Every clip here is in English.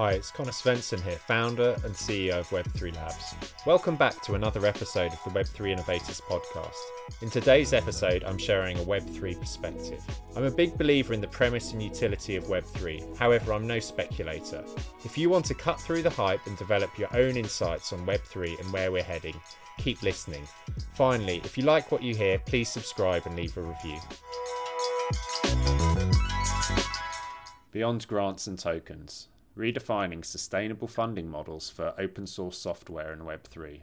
Hi, it's Conor Svensson here, founder and CEO of Web3 Labs. Welcome back to another episode of the Web3 Innovators podcast. In today's episode, I'm sharing a Web3 perspective. I'm a big believer in the premise and utility of Web3, however, I'm no speculator. If you want to cut through the hype and develop your own insights on Web3 and where we're heading, keep listening. Finally, if you like what you hear, please subscribe and leave a review. Beyond grants and tokens redefining sustainable funding models for open source software in Web3.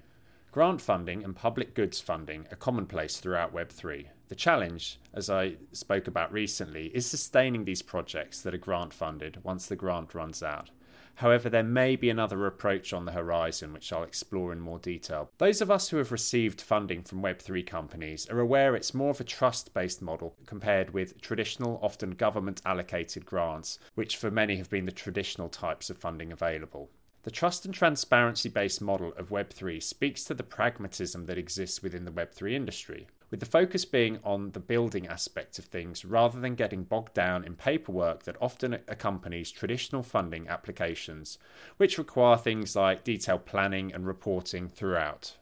Grant funding and public goods funding are commonplace throughout Web3. The challenge, as I spoke about recently, is sustaining these projects that are grant funded once the grant runs out. However, there may be another approach on the horizon, which I'll explore in more detail. Those of us who have received funding from Web3 companies are aware it's more of a trust based model compared with traditional, often government allocated grants, which for many have been the traditional types of funding available. The trust and transparency based model of Web3 speaks to the pragmatism that exists within the Web3 industry with the focus being on the building aspect of things rather than getting bogged down in paperwork that often accompanies traditional funding applications, which require things like detailed planning and reporting throughout.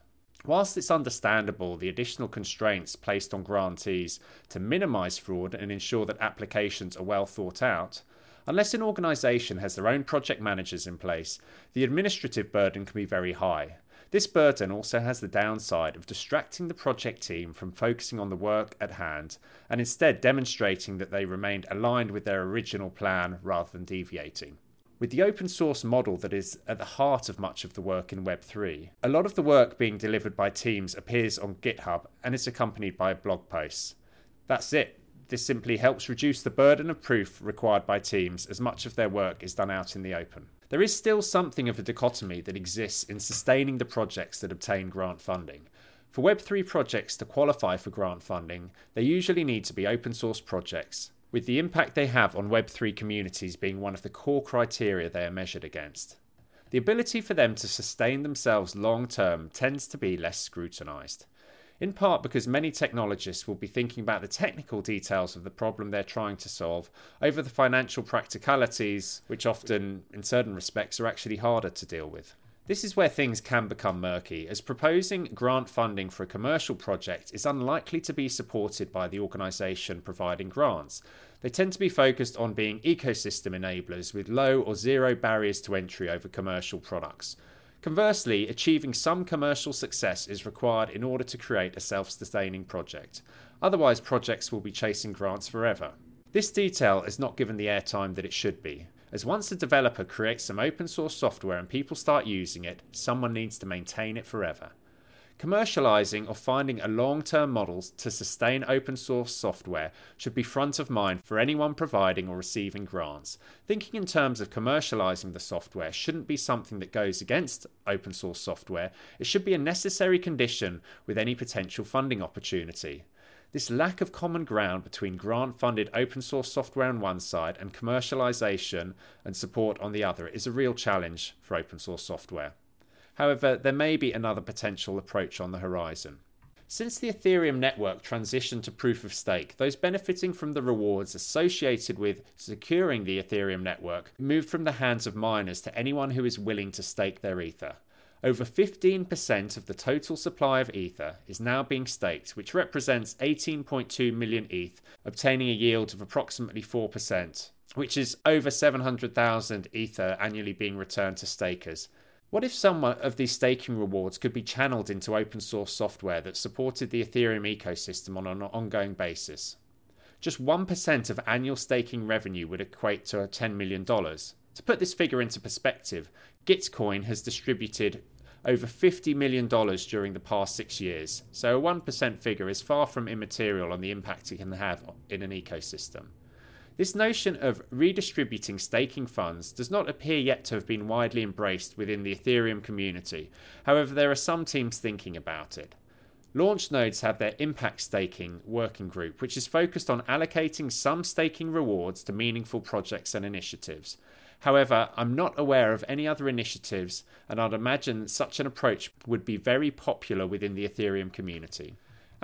Whilst it's understandable the additional constraints placed on grantees to minimise fraud and ensure that applications are well thought out, unless an organisation has their own project managers in place, the administrative burden can be very high this burden also has the downside of distracting the project team from focusing on the work at hand and instead demonstrating that they remained aligned with their original plan rather than deviating. With the open source model that is at the heart of much of the work in Web3, a lot of the work being delivered by teams appears on GitHub and is accompanied by blog posts. That's it. This simply helps reduce the burden of proof required by teams as much of their work is done out in the open. There is still something of a dichotomy that exists in sustaining the projects that obtain grant funding. For Web3 projects to qualify for grant funding, they usually need to be open source projects, with the impact they have on Web3 communities being one of the core criteria they are measured against. The ability for them to sustain themselves long term tends to be less scrutinised in part because many technologists will be thinking about the technical details of the problem they're trying to solve over the financial practicalities, which often, in certain respects, are actually harder to deal with. This is where things can become murky, as proposing grant funding for a commercial project is unlikely to be supported by the organisation providing grants. They tend to be focused on being ecosystem enablers with low or zero barriers to entry over commercial products. Conversely, achieving some commercial success is required in order to create a self sustaining project. Otherwise, projects will be chasing grants forever. This detail is not given the airtime that it should be, as once a developer creates some open source software and people start using it, someone needs to maintain it forever. Commercializing or finding a long term model to sustain open source software should be front of mind for anyone providing or receiving grants. Thinking in terms of commercializing the software shouldn't be something that goes against open source software, it should be a necessary condition with any potential funding opportunity. This lack of common ground between grant funded open source software on one side and commercialization and support on the other is a real challenge for open source software. However, there may be another potential approach on the horizon. Since the Ethereum network transitioned to proof of stake, those benefiting from the rewards associated with securing the Ethereum network moved from the hands of miners to anyone who is willing to stake their Ether. Over 15% of the total supply of Ether is now being staked, which represents 18.2 million ETH, obtaining a yield of approximately 4%, which is over 700,000 Ether annually being returned to stakers. What if some of these staking rewards could be channeled into open source software that supported the Ethereum ecosystem on an ongoing basis? Just 1% of annual staking revenue would equate to $10 million. To put this figure into perspective, Gitcoin has distributed over $50 million during the past six years, so a 1% figure is far from immaterial on the impact it can have in an ecosystem. This notion of redistributing staking funds does not appear yet to have been widely embraced within the Ethereum community. However, there are some teams thinking about it. Launchnodes have their impact staking working group, which is focused on allocating some staking rewards to meaningful projects and initiatives. However, I'm not aware of any other initiatives, and I'd imagine such an approach would be very popular within the Ethereum community.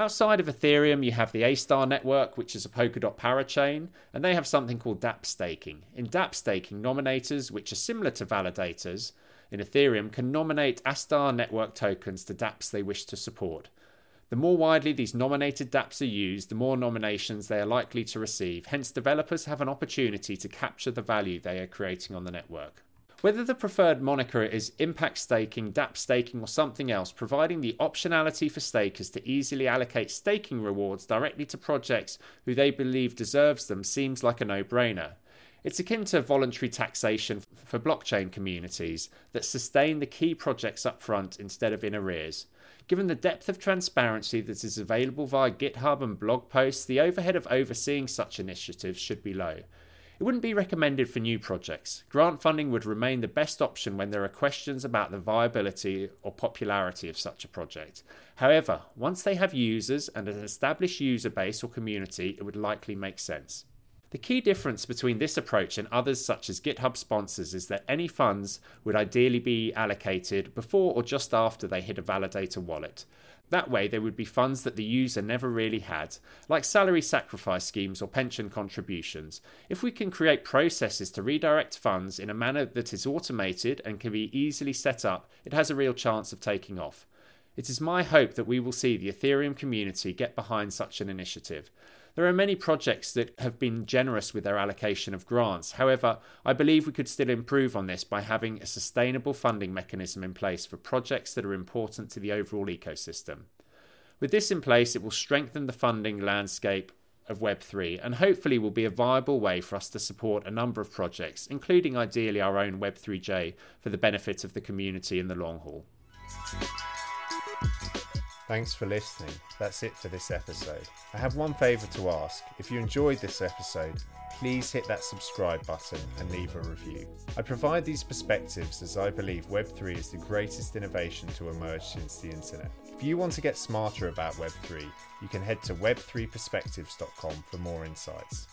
Outside of Ethereum, you have the Astar network, which is a Polkadot parachain, and they have something called dApp staking. In dApp staking, nominators, which are similar to validators in Ethereum, can nominate Astar network tokens to dApps they wish to support. The more widely these nominated dApps are used, the more nominations they are likely to receive. Hence, developers have an opportunity to capture the value they are creating on the network. Whether the preferred moniker is impact staking, dApp staking, or something else, providing the optionality for stakers to easily allocate staking rewards directly to projects who they believe deserves them seems like a no brainer. It's akin to voluntary taxation for blockchain communities that sustain the key projects up front instead of in arrears. Given the depth of transparency that is available via GitHub and blog posts, the overhead of overseeing such initiatives should be low. It wouldn't be recommended for new projects. Grant funding would remain the best option when there are questions about the viability or popularity of such a project. However, once they have users and an established user base or community, it would likely make sense. The key difference between this approach and others such as GitHub sponsors is that any funds would ideally be allocated before or just after they hit a validator wallet. That way, there would be funds that the user never really had, like salary sacrifice schemes or pension contributions. If we can create processes to redirect funds in a manner that is automated and can be easily set up, it has a real chance of taking off. It is my hope that we will see the Ethereum community get behind such an initiative. There are many projects that have been generous with their allocation of grants. However, I believe we could still improve on this by having a sustainable funding mechanism in place for projects that are important to the overall ecosystem. With this in place, it will strengthen the funding landscape of Web3 and hopefully will be a viable way for us to support a number of projects, including ideally our own Web3J, for the benefit of the community in the long haul. Thanks for listening. That's it for this episode. I have one favour to ask. If you enjoyed this episode, please hit that subscribe button and leave a review. I provide these perspectives as I believe Web3 is the greatest innovation to emerge since the internet. If you want to get smarter about Web3, you can head to web3perspectives.com for more insights.